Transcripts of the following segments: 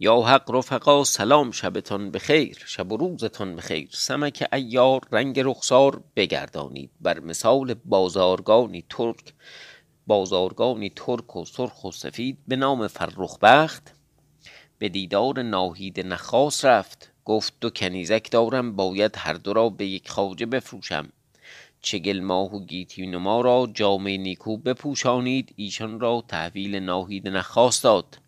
یا حق رفقا سلام شبتان بخیر شب و روزتان بخیر. سمک ایار رنگ رخسار بگردانید. بر مثال بازارگانی ترک بازارگانی ترک و سرخ و سفید به نام فرخ بخت به دیدار ناهید نخاس رفت. گفت دو کنیزک دارم باید هر دو را به یک خواجه بفروشم. چگل ماه و گیتی نما را جامه نیکو بپوشانید. ایشان را تحویل ناهید نخواست داد.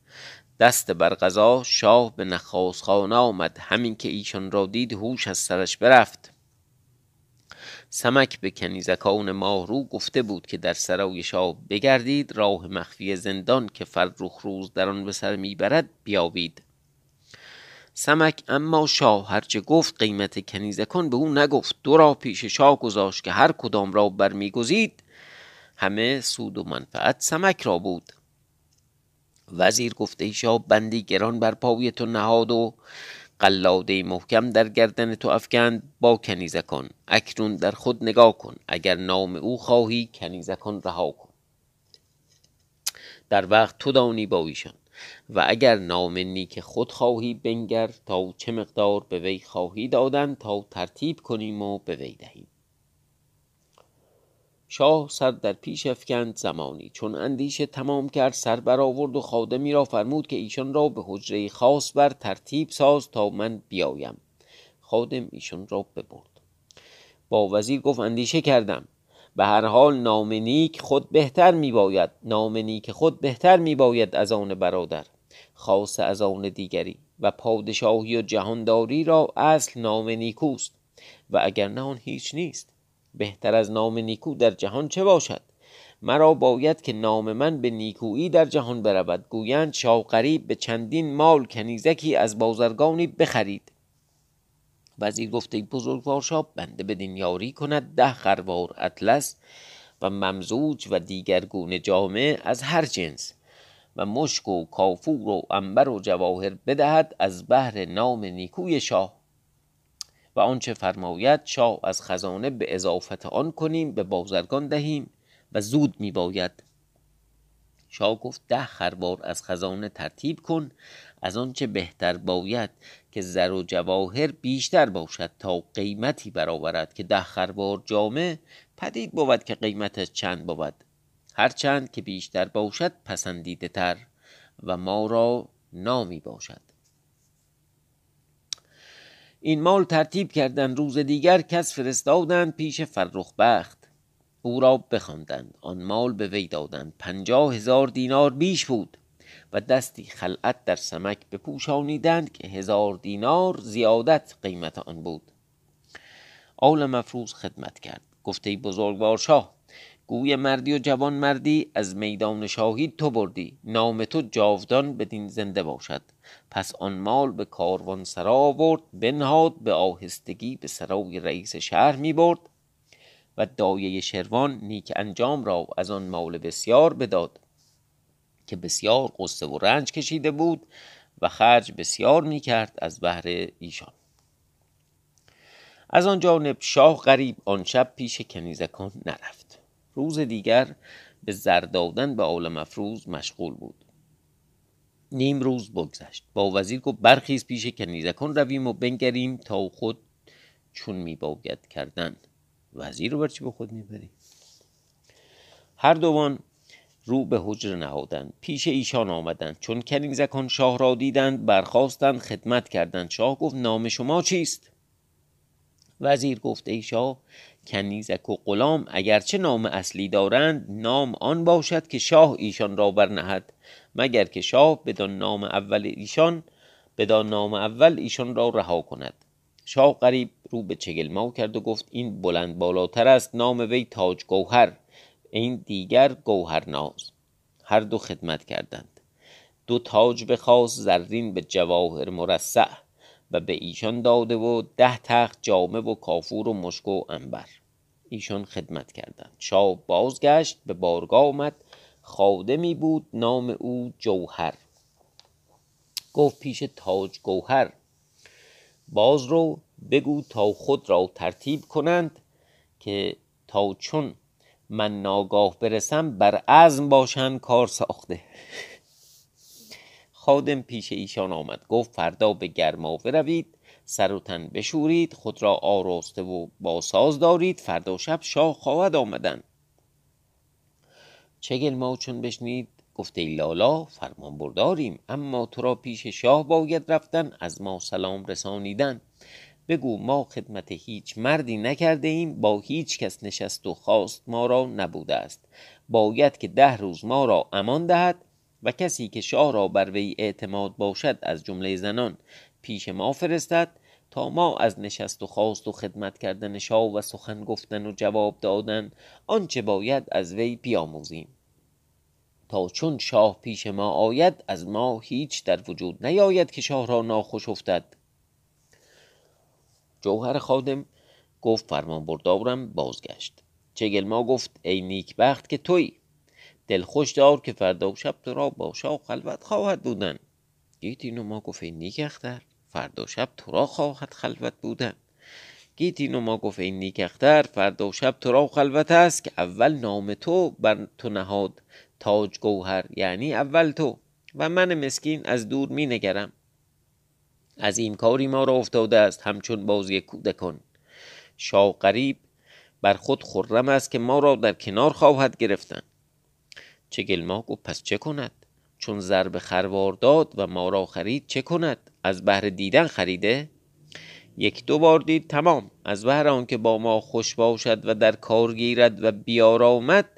دست بر قضا شاه به نخواست خانه آمد. همین که ایشان را دید هوش از سرش برفت. سمک به کنیزکان ماهرو گفته بود که در سرای شاه بگردید راه مخفی زندان که فرخ روز در آن به سر می‌برد بیابید. سمک اما شاه هرچه گفت قیمت کنیزکان به او نگفت. دو را پیش شاه گذاشت که هر کدام را برمیگزید همه سود و منفعت سمک را بود. وزیر گفته ای شاه بندی گران بر پای تو نهاد و قلاده محکم در گردن تو افکند. با کنیزکان اکنون در خود نگاه کن. اگر نام او خواهی کنیزکان رها کن. در وقت تو دانی با ایشان و اگر نام نیک خود خواهی بنگر تا چه مقدار به وی خواهی دادن تا ترتیب کنیم و به وی دهیم. شاه سر در پیش افکند زمانی. چون اندیشه تمام کرد سر برآورد و خادمی را فرمود که ایشان را به حجره خاص بر ترتیب ساز تا من بیایم. خادم ایشان را ببرد. با وزیر گفت اندیشه کردم. به هر حال نام نیک خود بهتر می باید نام نیک خود بهتر می باید از آن برادر. خاص از آن دیگری. و پادشاهی و جهانداری را اصل نام نیکوست. و اگر نه آن هیچ نیست. بهتر از نام نیکو در جهان چه باشد؟ مرا باید که نام من به نیکویی در جهان برود. گویند شاه قریب به چندین مال کنیزکی از بازرگانی بخرید. وزیر گفته بزرگوار شاه بنده بدین یاری کند ده خروار اطلس و ممزوج و دیگر گونه جامعه از هر جنس و مشک و کافور و انبر و جواهر بدهد از بهر نام نیکوی شاه. و آنچه فرماید شاه از خزانه به اضافت آن کنیم به بازرگان دهیم و زود می باید شاه گفت ده خروار از خزانه ترتیب کن از آنچه بهتر باید که زر و جواهر بیشتر باشد تا قیمتی برآورد که ده خروار جامه پدید بود که قیمتش چند بود. هرچند که بیشتر باشد پسندیده تر و ما را نامی باشد. این مال ترتیب کردن روز دیگر کس فرستادند پیش فرخ بخت. او را بخواندند آن مال به وی دادند. پنجاه هزار دینار بیش بود و دستی خلعت در سمک بپوشانیدند که هزار دینار زیادت قیمت آن بود. آل مفروض خدمت کرد. گفته بزرگوار شاه گوی مردی و جوان مردی از میدان شاهی تو بردی. نام تو جاودان بدین زنده باشد. پس آن مال به کاروان سرا آورد بنهاد به آهستگی به سرای رئیس شهر می برد. و دایه شروان نیک انجام را از آن مال بسیار بداد که بسیار قصه و رنج کشیده بود و خرج بسیار می کرد از بهر ایشان. از آن جانب شاه غریب آن شب پیش کنیزکان نرفت. روز دیگر به زر دادن به آل مفروض مشغول بود. نیم روز بگذشت. با وزیر گفت برخیز پیش کنیزکان رویم و بنگریم تا خود چون می باید کردن. وزیر رو برچی به خود می‌بری هر دوان رو به حجر نهادند. پیش ایشان آمدند. چون کنیزکان شاه را دیدند برخواستند خدمت کردند. شاه گفت نام شما چیست؟ وزیر گفت ای شاه کنیزک و غلام اگرچه نام اصلی دارند نام آن باشد که شاه ایشان را برنهد. مگر که شاه بدان نام اول ایشان بدان نام اول ایشان را رها کند. شاه قریب رو به چگلما کرد و گفت این بلند بالاتر است نام وی تاج گوهر این دیگر گوهرناز هر دو خدمت کردند. دو تاج بخواست زرین به جواهر مرصع و به ایشان داده و ده تخت جامه و کافور و مشک و انبر ایشان خدمت کردند. شاه بازگشت به بارگاه آمد. خادمی بود نام او جوهر. گفت پیش تاج گوهر. باز رو بگو تا خود را ترتیب کنند که تا چون من ناگاه برسم بر عزم باشند کار ساخته. خادم پیش ایشان آمد. گفت فردا به گرماوه روید سر و تن بشورید خود را آراسته و باساز دارید فردا شب شاه خواهد آمدن. چگل ما چون بشنید؟ گفته لالا فرمان برداریم اما تو را پیش شاه باید رفتن از ما سلام رسانیدن. بگو ما خدمت هیچ مردی نکرده ایم با هیچ کس نشست و خواست ما را نبوده است. باید که ده روز ما را امان دهد و کسی که شاه را بر وی اعتماد باشد از جمله زنان پیش ما فرستد ما از نشست و خواست و خدمت کردن شاه و سخن گفتن و جواب دادن آنچه باید از وی بیاموزیم. تا چون شاه پیش ما آید از ما هیچ در وجود نیاید که شاه را ناخوش افتد. جوهر خادم گفت فرمان بردارم بازگشت. چگل ما گفت ای نیک بخت که توی. دل خوش دار که فردا شب تو را با شاه خلوت خواهد بودن. گیتینو ما گفت ای نیک اختر فردا شب تو را خواهد خلوت بودن. گیتینو ما گفت ای نیک اختر فردا شب تو را خلوت است که اول نام تو بر تو نهاد تاج گوهر یعنی اول تو. و من مسکین از دور می نگرم. از این کاری ما را افتاده است همچون بازی کودکان. شاه قریب بر خود خرم است که ما را در کنار خواهد گرفتن. چگل ما گفت پس چه کند؟ چون ضرب خروار داد و ما را خرید چه کند؟ از بهر دیدن خریده؟ یک دو بار دید تمام. از بهر آنکه با ما خوش باشد و در کار گیرد و بیارامد.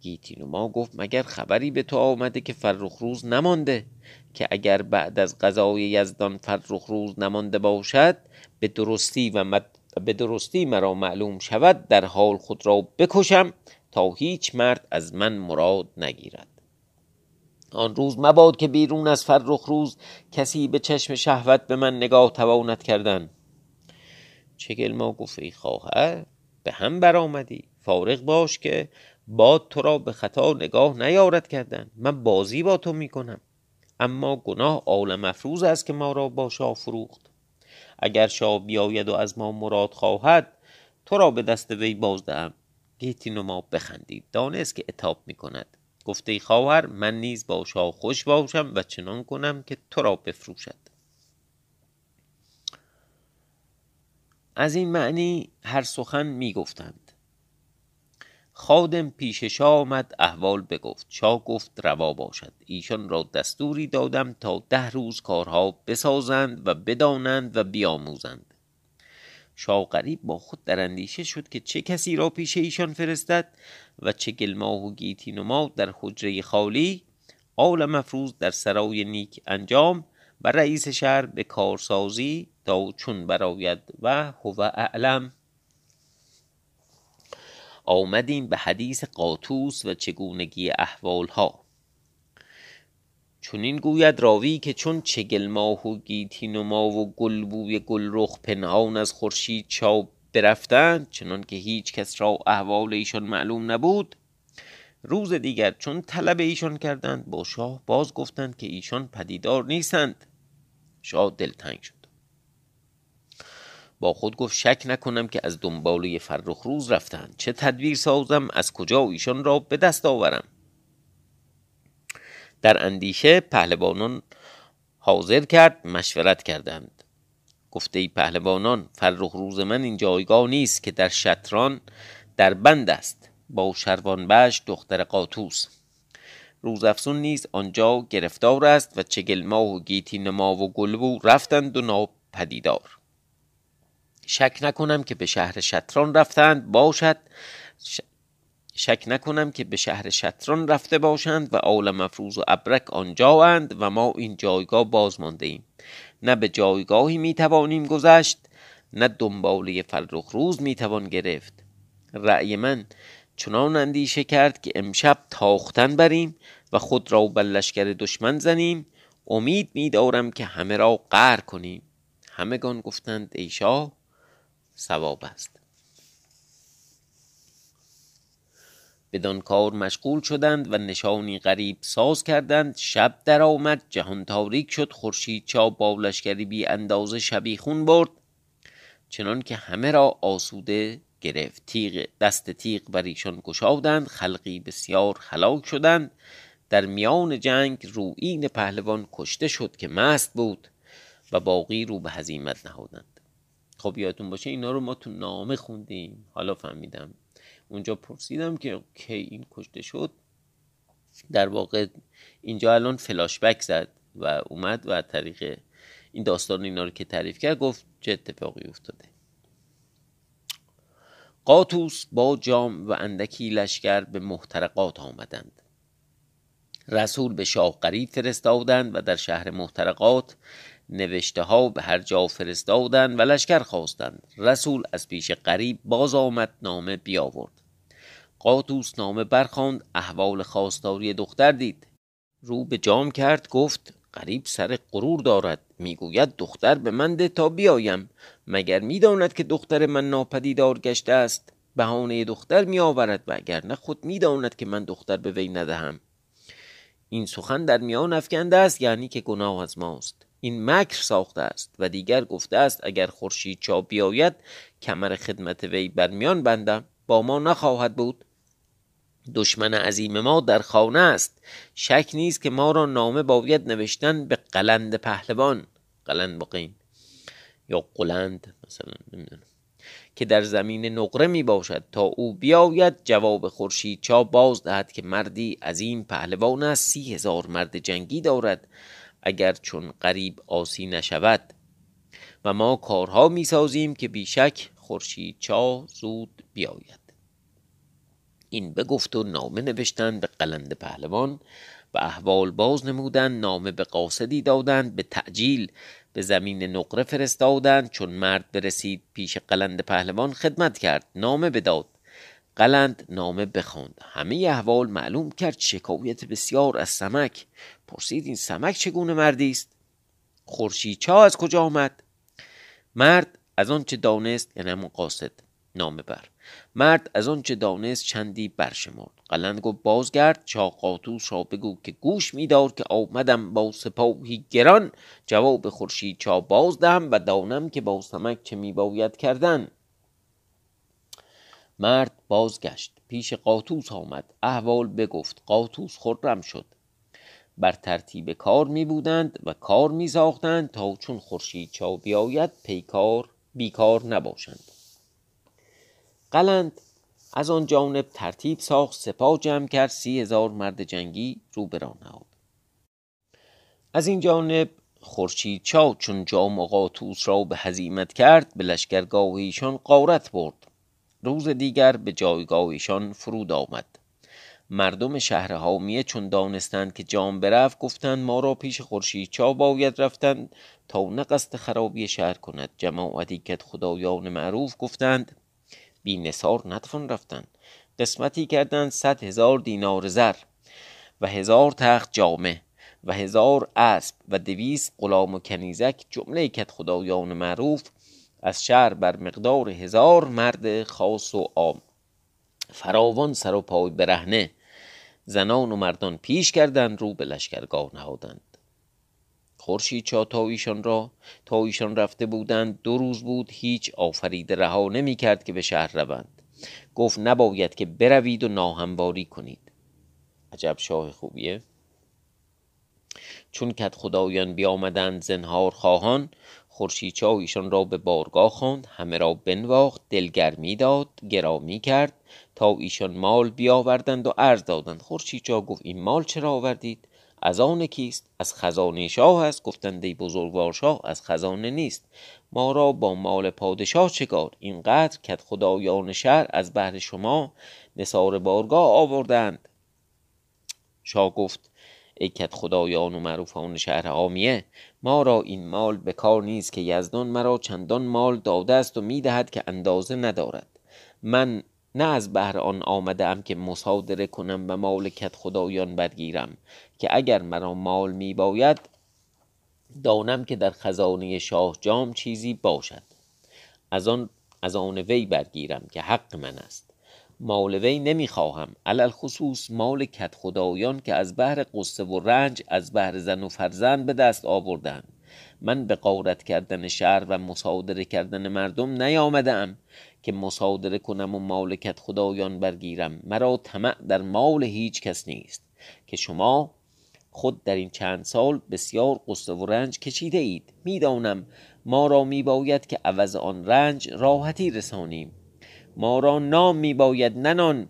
گیتینوما گفت مگر خبری به تو آمده که فرخ روز نمانده؟ که اگر بعد از غذای یزدان فرخ روز نمانده باشد به درستی و مد... به درستی مرا معلوم شود در حال خود را بکشم تا هیچ مرد از من مراد نگیرد. آن روز مباد که بیرون از فرخ روز کسی به چشم شهوت به من نگاه تواند کردن. چگل ما گفت ای خواهر به هم برآمدی. فارغ باش که باد تو را به خطا نگاه نیارد کردن. من بازی با تو می‌کنم اما گناه عالم افروز است که ما را با شاه فروخت. اگر شاه بیاید و از ما مراد خواهد تو را به دست وی بازدهم. گیتین و ما بخندید. دانست که اتاب می‌کند گفته خواهر من نیز با شاه خوش باشم و چنان کنم که تو را بفروشد. از این معنی هر سخن می‌گفتند. خادم پیش شاه آمد احوال بگفت. شاه گفت روا باشد. ایشان را دستوری دادم تا ده روز کارها بسازند و بدانند و بیاموزند. شاه غریب با خود در اندیشه شد که چه کسی را پیش ایشان فرستد و چه گلماه و گیتی ما در حجره خالی آل مفروض در سرای نیک انجام و رئیس شهر به کارسازی تا چون براید و هو اعلم. آمدیم به حدیث قاطوس و چگونگی احوالها. چون این گوید راوی که چون چگل ماه و گیتی نما و گل بوی گل رخ پنهان از خورشید چاپ برفتند چنان که هیچ کس را احوال ایشان معلوم نبود. روز دیگر چون طلب ایشان کردند با شاه باز گفتند که ایشان پدیدار نیستند. شاه دلتنگ شد. با خود گفت شک نکنم که از دنباله فرخ روز رفتند. چه تدبیر سازم؟ از کجا ایشان را به دست آورم؟ در اندیشه پهلوانان حاضر کرد مشورت کردند. گفته پهلوانان فرخ روز من این جایگاه نیست که در شطران در بند است. با شروان بش دختر قاطوس. روز افسون نیز آنجا گرفتار است و چگل ماه و گیتی نما و گلبو رفتند و ناپدیدار. شک نکنم که به شهر شطران رفتند باشد شک نکنم که به شهر شطران رفته باشند و آل مفروز و ابرک آنجااند و ما این جایگاه باز مانده ایم نه به جایگاهی می‌توانیم گذشت نه دنباله فرخ روز می‌توان گرفت. رأی من چنان اندیشه کرد که امشب تاختن بریم و خود را بر لشکر دشمن زنیم. امید میدارم که همه را قهر کنیم. همگان گفتند ای شاه است. بدان کار مشغول شدند و نشانی غریب ساز کردند. شب در آمد جهان تاریک شد. خورشید چا با لشکری بی اندازه شبیخون برد. چنان که همه را آسوده گرفت. تیغ دست تیغ بر ایشان گشادند. خلقی بسیار هلاک شدند. در میان جنگ روئین پهلوان کشته شد که مست بود و باقی رو به هزیمت نهادند. خب یادتون باشه اینا رو ما تو نامه خوندیم. حالا فهمیدم. اونجا پرسیدم که کی این کشته شد. در واقع اینجا الان فلاشبک زد و اومد و طریق این داستان اینا رو که تعریف کرد گفت چه اتفاقی افتاده. قاطوس با جام و اندکی لشکر به محترقات آمدند. رسول به شاه قریب فرستادند و در شهر محترقات نوشته ها به هر جا فرستادند و لشکر خواستند. رسول از پیش قریب باز آمد نامه بیاورد. قاطوس نامه برخواند احوال خواستاری دختر دید. رو به جام کرد گفت قریب سر غرور دارد. می‌گوید دختر به من ده تا بیایم. مگر می‌داند که دختر من ناپدیدار گشته است؟ بهانه دختر میآورد و اگر نه خود می‌داند که من دختر به وی ندهم. این سخن در میان افکنده است یعنی که گناه از ماست. این مکر ساخته است و دیگر گفته است اگر خورشید چا بیاید کمر خدمت وی بر میان بندم با ما نخواهد بود. دشمن عظیم ما در خانه است. شک نیست که ما را نامه باید نوشتن به قلند پهلوان. قلند بقین یا قلند مثلا نمی‌دونم. که در زمین نقره می باشد. تا او بیاید جواب خورشید چا باز دهد که مردی عظیم پهلوان است. سی هزار مرد جنگی دارد. اگر چون قریب آسی نشود. و ما کارها می سازیم که بیشک خورشید چا زود بیاید. این بگفت و نامه نوشتند به قلند پهلوان و احوال باز نمودند نامه به قاصدی دادند به تعجیل به زمین نقره فرستادند چون مرد برسید پیش قلند پهلوان خدمت کرد نامه بداد. قلند نامه بخواند. همه احوال معلوم کرد شکایت بسیار از سمک. پرسید این سمک چگونه مردی است؟ خورشید چا از کجا آمد؟ مرد از آنچه دانست یعنی همون قاصد نامه بر. مرد از آنچه دانست چندی برشمرد. قلند گفت بازگرد چاق قاطوس را بگو که گوش میدار که آمدم با سپاهی گران. جواب خورشید چا باز دهم و دانم که با سمک چه میباید کردن. مرد بازگشت. پیش قاطوس آمد. احوال بگفت. قاطوس خرم شد. بر ترتیب کار می بودند و کار می ساختند تا چون خورشید چا بیاید پیکار بیکار نباشند. قلند از آن جانب ترتیب ساخت. سپاه جمع کرد. سی هزار مرد جنگی رو بران نهاد. از این جانب خورشید چا چون جام قاطوس را به هزیمت کرد به لشکرگاه ایشان قارت برد. روز دیگر به جایگاه ایشان فرود آمد. مردم شهر حامیه چون دانستند که جام برفت گفتند ما را پیش خورشید چا باید رفتند تا نه قصد خرابی شهر کند. جماعتی که خدایان معروف گفتند بی نصار نتوان رفتن. قسمتی کردند صد هزار دینار زر و هزار تخت جامه و هزار اسب و دویست غلام و کنیزک جمله کت خدایان معروف از شهر بر مقدار هزار مرد خاص و عام. فراوان سر و پای برهنه. زنان و مردان پیش کردند رو به لشکرگاه نهادند. خورشید چا تا ایشان را تا ایشان رفته بودند دو روز بود هیچ آفرید رها نمی کرد که به شهر روند. گفت نباید که بروید و ناهمواری کنید. عجب شاه خوبیه. چون کت خدایان بیامدند زنهار خواهان خورشید چا ایشان را به بارگاه خواند همه را بنواخت دلگرمی داد گرامی کرد تا ایشان مال بیاوردند و عرض دادند خورشید چا گفت این مال چرا آوردید؟ از آن کیست؟ از خزانه شاه است؟ گفتند ای بزرگوار شاه از خزانه نیست. ما را با مال پادشاه چکار؟ اینقدر کت خدایان شهر از بهر شما نصار بارگاه آوردند. شاه گفت ای کت خدایان و معروفان شهر عامیه. ما را این مال به کار نیست که یزدان مرا چندان مال داده است و می‌دهد که اندازه ندارد. من نه از بهر آن آمده ام که مصادره کنم و مال کت خدایان برگیرم که اگر مرا مال می باید دانم که در خزانه شاه جام چیزی باشد. از آن از آن وی برگیرم که حق من است. مال وی نمی‌خواهم. علل خصوص مال کت خدایان که از بهر قصه و رنج از بهر زن و فرزند به دست آوردند من به قارت کردن شهر و مصادره کردن مردم نیامده که مصادره کنم و مالکت خدایان برگیرم. مرا طمع در مال هیچ کس نیست که شما خود در این چند سال بسیار قصه و رنج کشیده اید می‌دانم ما را میباید که عوض آن رنج راحتی رسانیم. ما را نام میباید ننان.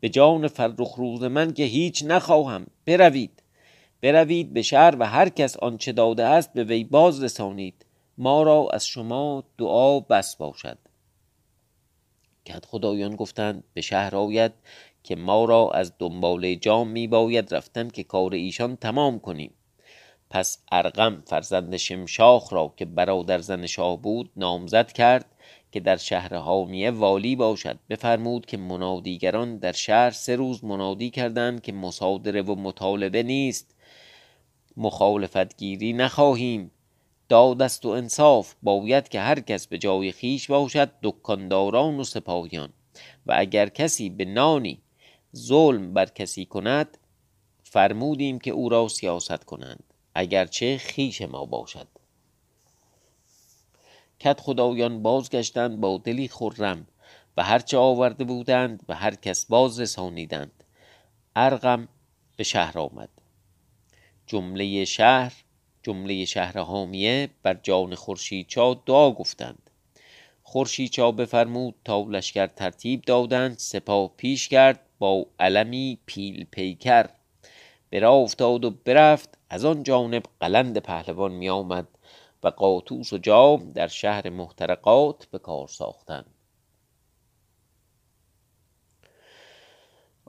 به جان فرخ روز من که هیچ نخواهم. بروید. بروید به شهر و هر کس آنچه داده است به وی باز رسانید. ما را از شما دعا بس باشد. کت خدایان گفتند به شهر آید که ما را از دنبال جام می باید رفتن که کار ایشان تمام کنیم. پس ارقم فرزند شمشاخ را که برادر زن شاه بود نامزد کرد که در شهر حامیه والی باشد. بفرمود که منادیگران در شهر سه روز منادی کردند که مصادره و مطالبه نیست. مخالفت گیری نخواهیم دادست و انصاف. باید که هر کس به جای خیش باشد دکانداران و سپاهیان. و اگر کسی به نانی ظلم بر کسی کند فرمودیم که او را سیاست کنند. اگرچه خیش ما باشد. کت خدایان بازگشتند با دلی خرم و هرچه آورده بودند و هر کس باز رسانیدند ارقم به شهر آمد. جمله شهر جمله شهر حامیه بر جان خورشیدچا دعا گفتند. خورشیدچا بفرمود تا لشکر ترتیب دادند سپاه پیش کرد با علمی پیل پیکر. برا افتاد و برفت از آن جانب قلند پهلوان می آمد و قاطوس و جام در شهر محترقات به کار ساختند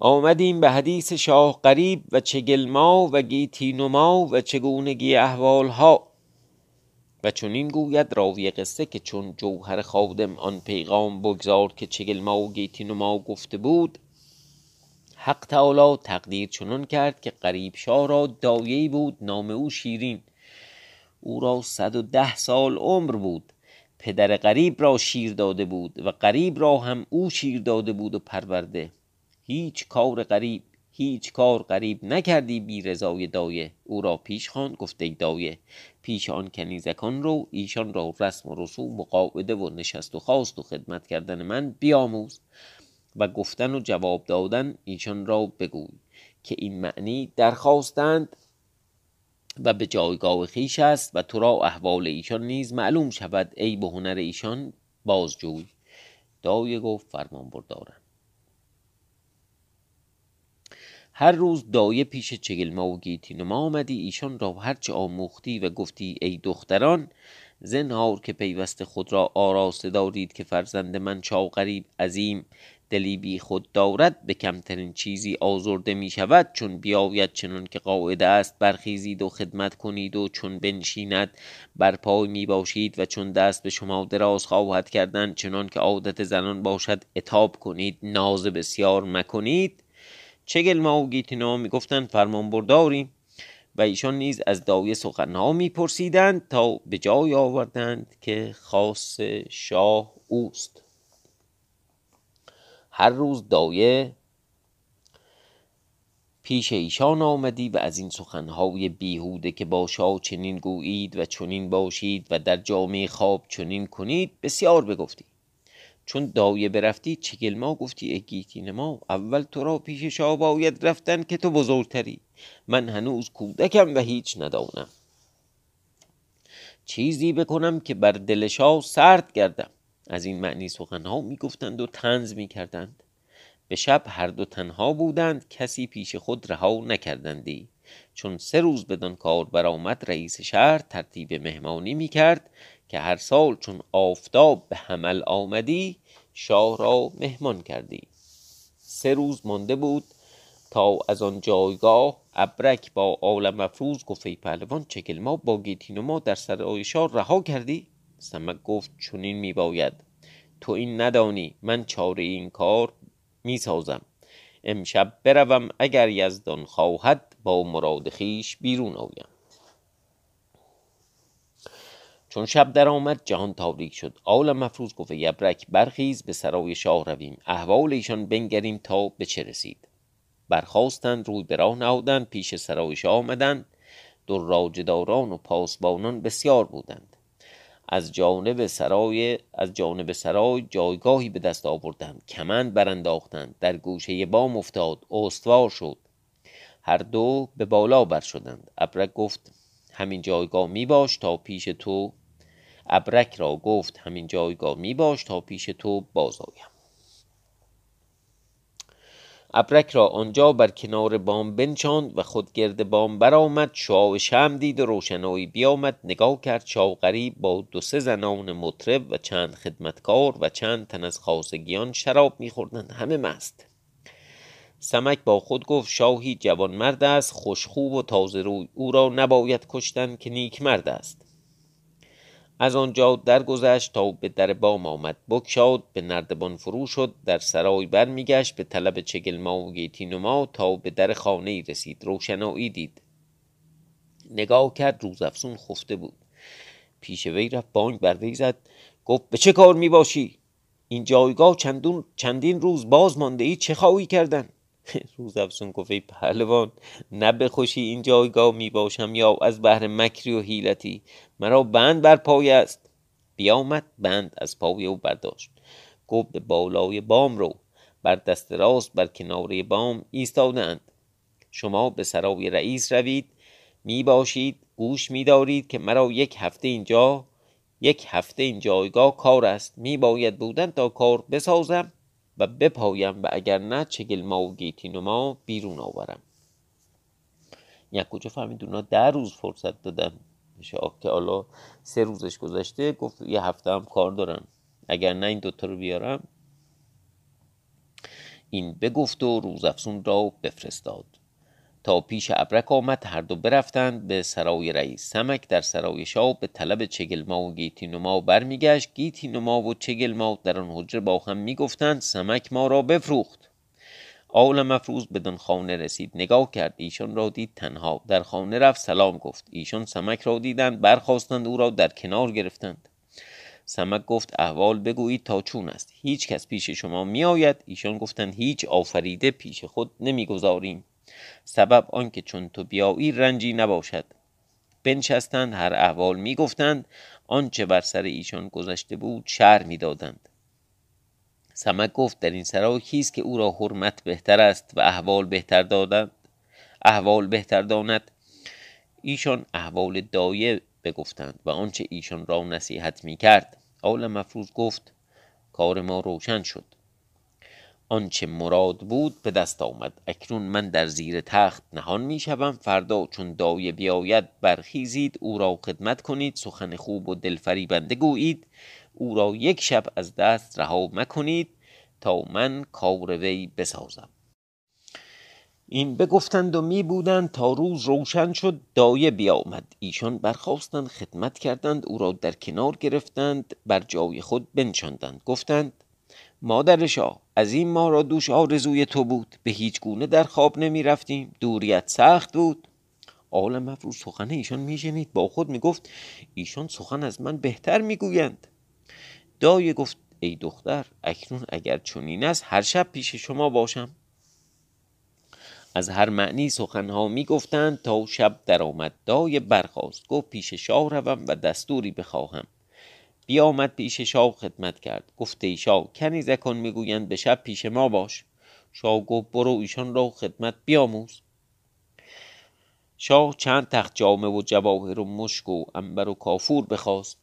آمدیم به حدیث شاه قریب و چگلما و گیتی نما و چگونگی احوالها. و چنین گوید راوی قصه که چون جوهر خادم آن پیغام بگذار که چگلما و گیتی نما گفته بود حق تعالی تقدیر چنان کرد که قریب شاه را دایه بود نام او شیرین. او را صد و ده سال عمر بود. پدر قریب را شیر داده بود و قریب را هم او شیر داده بود و پرورده. هیچ کار غریب هیچ کار غریب نکردی بی رضای دایه. او را پیش خواند گفته دایه پیش آن کنیزکان رو ایشان را رسم و رسوم و قاعده و نشست و خواست و خدمت کردن من بیاموز. و گفتن و جواب دادن ایشان را بگوی که این معنی درخواستند و به جایگاه خیش است و تو را احوال ایشان نیز معلوم شود. ای به هنر ایشان بازجوی. دایه گفت فرمان بردارم. هر روز دایه پیش چگلما و گیتی آمدی. ایشان را هرچه آموختی و گفتی ای دختران زنهار که پیوست خود را آراسته دارید که فرزند من چا غریب عظیم دلی بی خود دارد به کمترین چیزی آزرده می شود. چون بیاید چنان که قاعده است برخیزید و خدمت کنید و چون بنشیند بر پای می باشید و چون دست به شما دراز خواهد کردن چنان که عادت زنان باشد اتاب کنید ناز بسیار مکنید. چگل ما و گیتینا می‌گفتند فرمان برداریم. و ایشان نیز از دایه سخنها میپرسیدند تا به جای آوردند که خاص شاه اوست. هر روز دایه پیش ایشان آمدی و از این سخنهای بیهوده که با شاه چنین گویید و چنین باشید و در جامعه خواب چنین کنید بسیار بگفتی. چون دایه برفتی چگل ما؟ گفتی اگیتی ما اول تو را پیش شاه باید رفتن که تو بزرگتری. من هنوز کودکم و هیچ ندانم. چیزی بکنم که بر دل شاه سرد گردم. از این معنی سخنها می‌گفتند و تنز می‌کردند. به شب هر دو تنها بودند کسی پیش خود رها نکردندی. چون سه روز بدان کار برآمد رئیس شهر ترتیب مهمانی می‌کرد که هر سال چون آفتاب به حمل آمدی شاه را مهمان کردی. سه روز مانده بود تا از آن جایگاه ابرک با عالم افروز گفت ای پهلوان چکل ما با گیتین ما در سرای شاه رها کردی؟ سمک گفت چنین می باید تو این ندانی من چاره این کار می سازم امشب بروم اگر یزدان خواهد با مراد خیش بیرون آیم. چون شب در آمد جهان تاریک شد. آل مفروض گفت یبرک برخیز به سرای شاه رویم. احوال ایشان بنگریم تا به چه رسید. برخواستند روی به راه نهادند پیش سرای شاه آمدند. راجداران و پاسبانان بسیار بودند. از جانب سرای از جانب سرای جایگاهی به دست آوردند. کمند برانداختند. در گوشه بام افتاد. استوار شد. هر دو به بالا بر شدند. ابرک گفت همین جایگاه می باش تا پیش تو. ابرک را گفت همین جایگاه می باش تا پیش تو. باز آیم. ابرک را آنجا بر کنار بام بنشاند و خود گرد بام برآمد شعاع شم دید و روشنایی بیامد. نگاه کرد شاوقری با دو سه زنان مطرب و چند خدمتکار و چند تن از خاصگیان شراب میخوردند. همه مست. سمک با خود گفت شاهی جوان مرد است خوشخوب و تازه روی او را نباید کشتن که نیک مرد است. از آنجا درگذشت تا به در بام آمد. بگشاد به نردبان فرو شد در سرای برمیگشت به طلب چگلما و گیتی نما تا به در خانه رسید. روشنایی دید. نگاه کرد روزافزون خفته بود. پیش وی رفت بانگ بر وی زد. گفت به چه کار می باشی این جایگاه چندون چندین روز باز مانده ای چه خواهی کردن؟ روز افزون گفت پهلوان نه به خوشی این جایگاه می باشم یا از بهر مکری و حیلتی؟ مرا بند بر پای است. بیامد بند از پای او برداشت. گفت به بالای بام رو بر دست راست بر کناره بام ایستادند شما به سرای رئیس روید می باشید گوش می دارید که مرا یک هفته اینجا یک هفته این جایگاه کار است. می باید بودن تا کار بسازم. و بپایم و اگر نه چگل ما و بیرون آورم. یک کجا فهمید اونا ده روز فرصت دادن. شاه که حالا سه روزش گذشته گفت یه هفته هم کار دارم. اگر نه این دوتا رو بیارم. این بگفت و روزافزون را بفرستاد. تا پیش ابرک آمد هر دو برفتند به سرای رئیس سمک. در سرای شاه به طلب چگلما و گیتی نما برمیگشت. گیتی نما و چگلما در آن حجره با هم می‌گفتند سمک ما را بفروخت. آول مفروض بدان خانه رسید نگاه کرد. ایشان را دید تنها. در خانه رفت سلام گفت. ایشان سمک را دیدند برخواستند او را در کنار گرفتند. سمک گفت احوال بگویید تا چون است. هیچ کس پیش شما می آید ایشان گفتند هیچ آفریده پیش خود نمی‌گذاریم. سبب آنکه چون تو بیایی رنجی نباشد. بنشستند هر احوال می‌گفتند. آنچه بر سر ایشان گذشته بود شهر می‌دادند. سمک گفت در این سرا کیست که او را حرمت بهتر است و احوال بهتر دادند. احوال بهتر داند. ایشان احوال دایه بگفتند و آنچه ایشان را نصیحت می کرد آل مفروض گفت کار ما روشن شد. آنچه مراد بود به دست آمد. اکنون من در زیر تخت نهان می شوم. فردا چون دایه بیاید برخیزید او را خدمت کنید. سخن خوب و دلفریبنده گویید. او را یک شب از دست رها مکنید تا من کار وی بسازم. این بگفتند و می بودند تا روز روشن شد. دایه بیامد. ایشان برخواستند خدمت کردند او را در کنار گرفتند بر جای خود بنشاندند. گفتند مادر شاه از این ما را دوش آرزوی تو بود. به هیچ گونه در خواب نمی رفتیم دوریت سخت بود. عالم افروز سخن ایشان میشنید. با خود می‌گفت ایشان سخن از من بهتر می‌گویند. دایه گفت ای دختر اکنون اگر چنین است هر شب پیش شما باشم. از هر معنی سخنها می‌گفتند تا شب درآمد. دای برخاست. گفت پیش شاه روم و دستوری بخواهم. بیامد پیش شاه خدمت کرد. گفته ای شاه کنیزکان می‌گویند به شب پیش ما باش. شاه گفت برو ایشان را خدمت بیاموز. شاه چند تخت جامه و جواهر و مشک و انبر و کافور بخواست.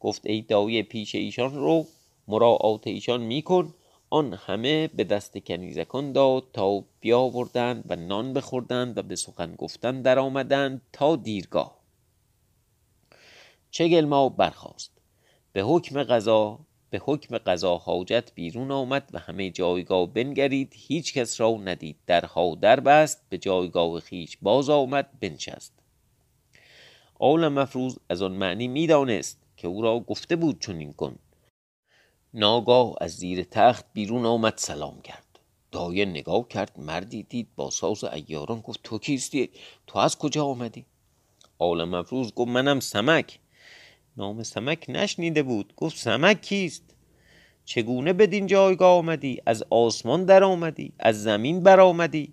گفت ای دایه پیش ایشان رو مراعات ایشان میکن. آن همه به دست کنیزکان داد تا بیاوردند و نان بخوردند و به سخن گفتن در آمدند تا دیرگاه. چگل ما برخواست به حکم قضا به حکم قضا حاجت بیرون آمد و همه جایگاه بنگرید هیچ کس را ندید. درها در بست به جایگاه خیش باز آمد بنشست. آل مفروض از آن معنی می‌دانست که او را گفته بود چنین کن. ناگاه از زیر تخت بیرون آمد سلام کرد. دایه نگاه کرد مردی دید با ساز ایاران گفت تو کیستی؟ تو از کجا آمدی؟ آل مفروض گفت منم سمک. نام سمک نشنیده بود. گفت سمک کیست؟ چگونه بدین جایگاه آمدی؟ از آسمان در آمدی از زمین بر آمدی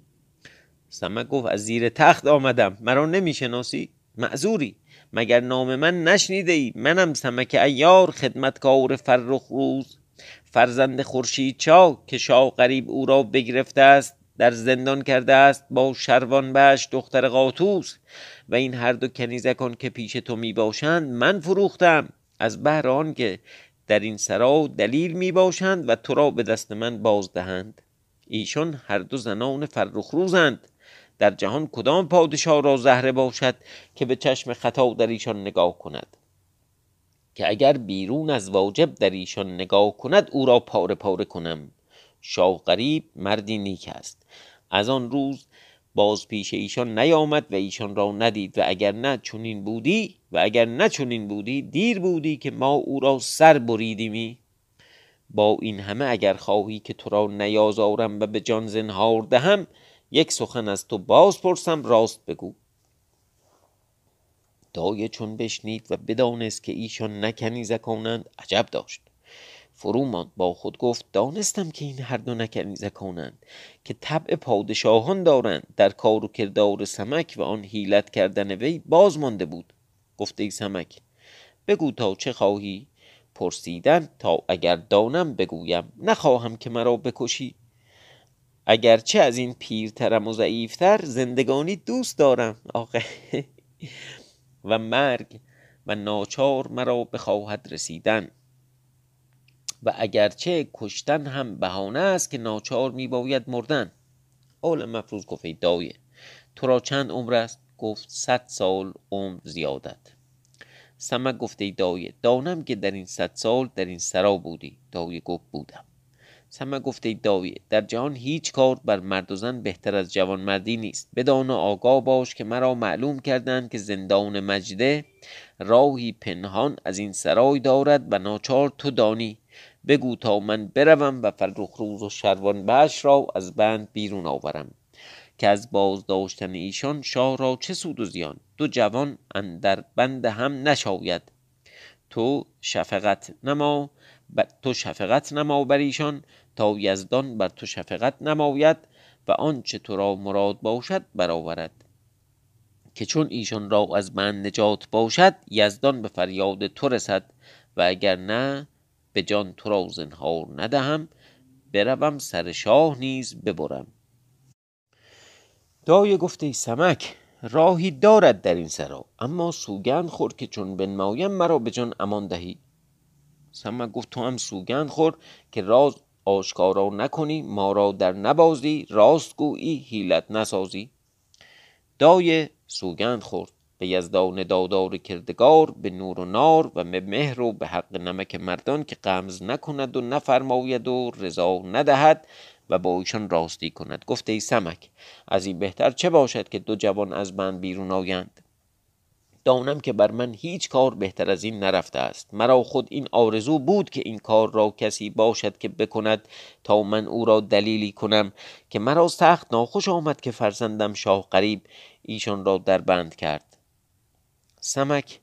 سمک گفت از زیر تخت آمدم. مرا نمی‌شناسی؟ معذوری. مگر نام من نشنیده ای منم سمک ایار خدمتکار فرخ روز. فرزند خورشید چا که شاه غریب او را بگرفته است در زندان کرده است با شروان بش دختر قاطوس. و این هر دو کنیزکان که پیش تو می باشند من فروختم. از بهر که در این سرا دلیل می باشند و تو را به دست من بازدهند. ایشان هر دو زنان فرخ روزند در جهان کدام پادشاه را زهره باشد که به چشم خطا در ایشان نگاه کند؟ که اگر بیرون از واجب در ایشان نگاه کند او را پاره پاره کنم. شاه غریب مردی نیک است. از آن روز باز پیش ایشان نیامد و ایشان را ندید و اگر نه چنین بودی و اگر نه چنین بودی دیر بودی که ما او را سر بریدیمی. با این همه اگر خواهی که تو را نیازارم و به جان زنهار دهم یک سخن از تو باز پرسم راست بگو. دایه چون بشنید و بدانست که ایشان نکنی زکانند عجب داشت. فرو ماند. با خود گفت دانستم که این هر دو نکنی زکانند که طبع پادشاهان دارند. در کار و کردار سمک و آن حیلت کردن وی باز مانده بود. گفته ای سمک بگو تا چه خواهی. پرسیدن تا اگر دانم بگویم. نخواهم که مرا بکشی. اگرچه از این پیرترم و ضعیفتر زندگانی دوست دارم. آخه و مرگ و ناچار مرا بخواهد رسیدن. و اگرچه کشتن هم بهانه است که ناچار می باید مردن. اول مفروض گفت ای دایه تو را چند عمر است؟ گفت صد سال عمر زیادت. سمک گفته ای دایه دانم که در این صد سال در این سرا بودی. دایه گفت بودم. سمک گفته ای دایه در جهان هیچ کار بر مرد و زن بهتر از جوان مردی نیست. بدان و آگاه باش که مرا معلوم کردند که زندان مجده راهی پنهان از این سرای دارد و ناچار تو دانی. بگو تا من بروم و فرخ روز و شروان بش را از بند بیرون آورم که از بازداشتن ایشان شاه را چه سود و زیان؟ دو جوان اندر بند هم نشاید. تو شفقت نما تو شفقت نما بر ایشان تا یزدان بر تو شفقت نماید و آنچه تو را مراد باشد برآورد. که چون ایشان را از بند نجات باشد یزدان به فریاد تو رسد و اگر نه به جان تو را زنهار ندهم بروم سر شاه نیز ببرم. دایه گفته سمک راهی دارد در این سرا اما سوگند خور که چون بنمایم مرا به جان امان دهی. سمک گفت تو هم سوگند خور که راز آشکارا نکنی ما را در نبازی راست گویی حیلت نسازی. دایه سوگند خورد. به یزدان دادار کردگار به نور و نار و به مهر و به حق نمک مردان که قمز نکند و نفرماید و رضا ندهد و با ایشان راستی کند. گفته ای سمک از این بهتر چه باشد که دو جوان از بند بیرون آیند؟ دانم که بر من هیچ کار بهتر از این نرفته است. مرا خود این آرزو بود که این کار را کسی باشد که بکند تا من او را دلیلی کنم که مرا سخت ناخوش آمد که فرزندم شاه قریب ایشان را در بند کرد. سمک.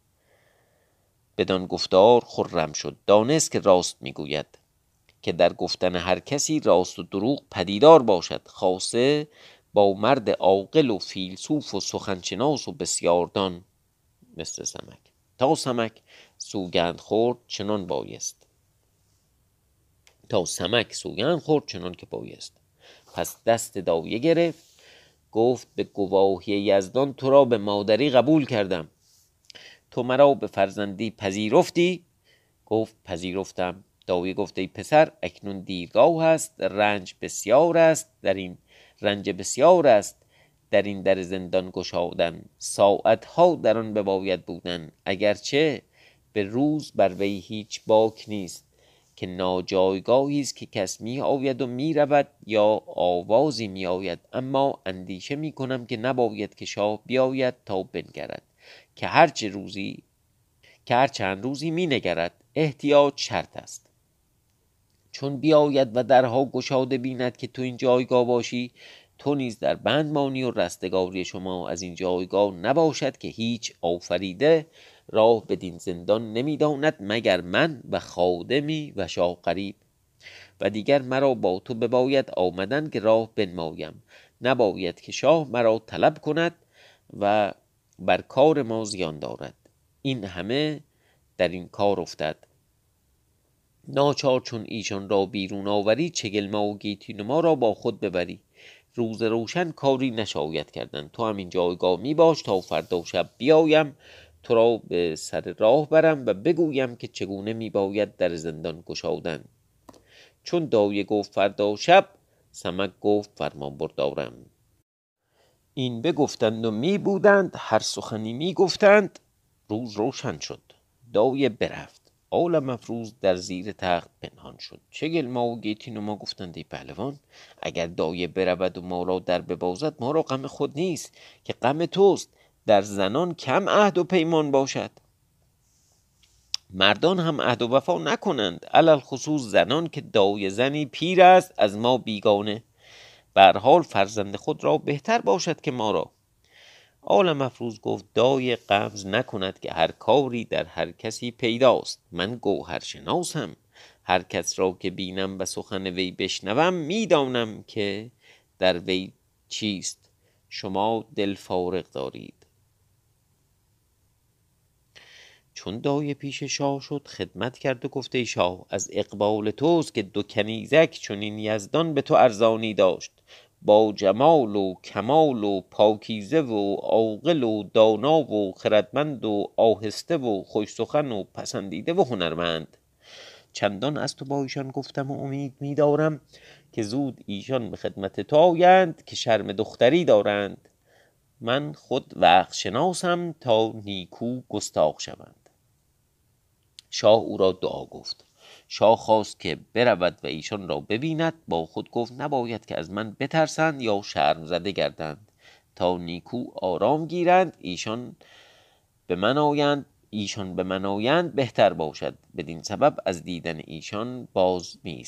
بدان گفتار خرم شد. دانست که راست می‌گوید. که در گفتن هر کسی راست و دروغ پدیدار باشد. خاصه با مرد عاقل و فیلسوف و سخنشناس و بسیاردان. مثل سمک. تا سمک سوگند خورد چنان بایست. تا سمک سوگند خورد چنان که بایست. پس دست داویه گرفت. گفت به گواهی یزدان تو را به مادری قبول کردم. تو مرا به فرزندی پذیرفتی؟ گفت پذیرفتم. داوی گفته ای پسر اکنون دیرگاه است رنج بسیار است در این رنج بسیار است. در این در زندان گشادن ساعت ها در آن بباید بودن. اگرچه به روز بر وی هیچ باک نیست که ناجایگاهی است که کس می آید و می رود یا آوازی می آید اما اندیشه می کنم که نباید که شاه بیاید تا بنگرد. که هرچه روزی که هر چند روزی می نگرد احتیاط شرط است. چون بیاید و درها گشاده بیند که تو این جایگاه باشی تو نیز در بند مانی و رستگاری شما از این جایگاه نباشد که هیچ آفریده راه بدین زندان نمی‌داند مگر من و خادمی و شاه قریب و دیگر مرا با تو بباید آمدن که راه بنمایم. نباید که شاه مرا طلب کند و بر کار ما زیان دارد. این همه در این کار افتد. ناچار چون ایشان را بیرون آوری چگلما و گیتی را با خود ببری. روز روشن کاری نشاید کردن. تو همین جایگاه می باش تا فردا شب بیایم. تو را به سر راه برم و بگویم که چگونه می باید در زندان گشادن. چون دایه گفت فردا شب سمک گفت فرمان بردارم. این بگفتند و می بودند هر سخنی می گفتند روز روشن شد دایه برفت آل مفروز در زیر تخت پنهان شد. چگل ما و گیتین و ما گفتند ای پهلوان اگر دایه برود و ما را در ببازد ما را غم خود نیست که غم توست در زنان کم عهد و پیمان باشد. مردان هم عهد و وفا نکنند علل خصوص زنان که دایه زنی پیر است از ما بیگانه. بر حال فرزند خود را بهتر باشد که ما را. آل مفروض گفت دای قبض نکند که هر کاری در هر کسی پیداست. من گوهر شناسم هر کس را که بینم و سخن وی بشنوم می‌دانم که در وی چیست. شما دل فارغ دارید. چون دایه پیش شاه شد خدمت کرد و گفته شاه از اقبال توست که دو کنیزک چنین یزدان به تو ارزانی داشت. با جمال و کمال و پاکیزه و عاقل و دانا و خردمند و آهسته و خوش سخن و پسندیده و هنرمند. چندان از تو با ایشان گفتم و امید میدارم که زود ایشان به خدمت تو آیند که شرم دختری دارند. من خود وقت شناسم تا نیکو گستاخ شوند شاه او را دعا گفت. شاه خواست که برود و ایشان را ببیند. با خود گفت نباید که از من بترسند یا شرم زده گردند. تا نیکو آرام گیرند ایشان به من آیند ایشان به من آیند بهتر باشد. بدین سبب از دیدن ایشان باز می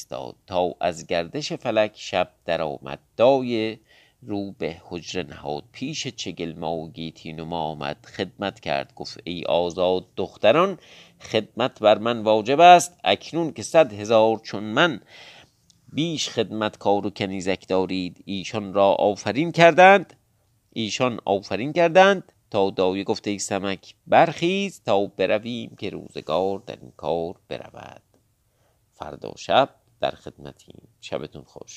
تا از گردش فلک شب درآمد. دای رو به حجره نهاد. پیش چگلما و گیتی آمد خدمت کرد. گفت ای آزاد دختران خدمت بر من واجب است. اکنون که صد هزار چون من بیش خدمت کار و کنیزک دارید ایشان را آفرین کردند. ایشان آفرین کردند تا دایه گفته ای سمک برخیز تا برویم که روزگار در این کار برود. فردا شب در خدمتیم. شبتون خوش.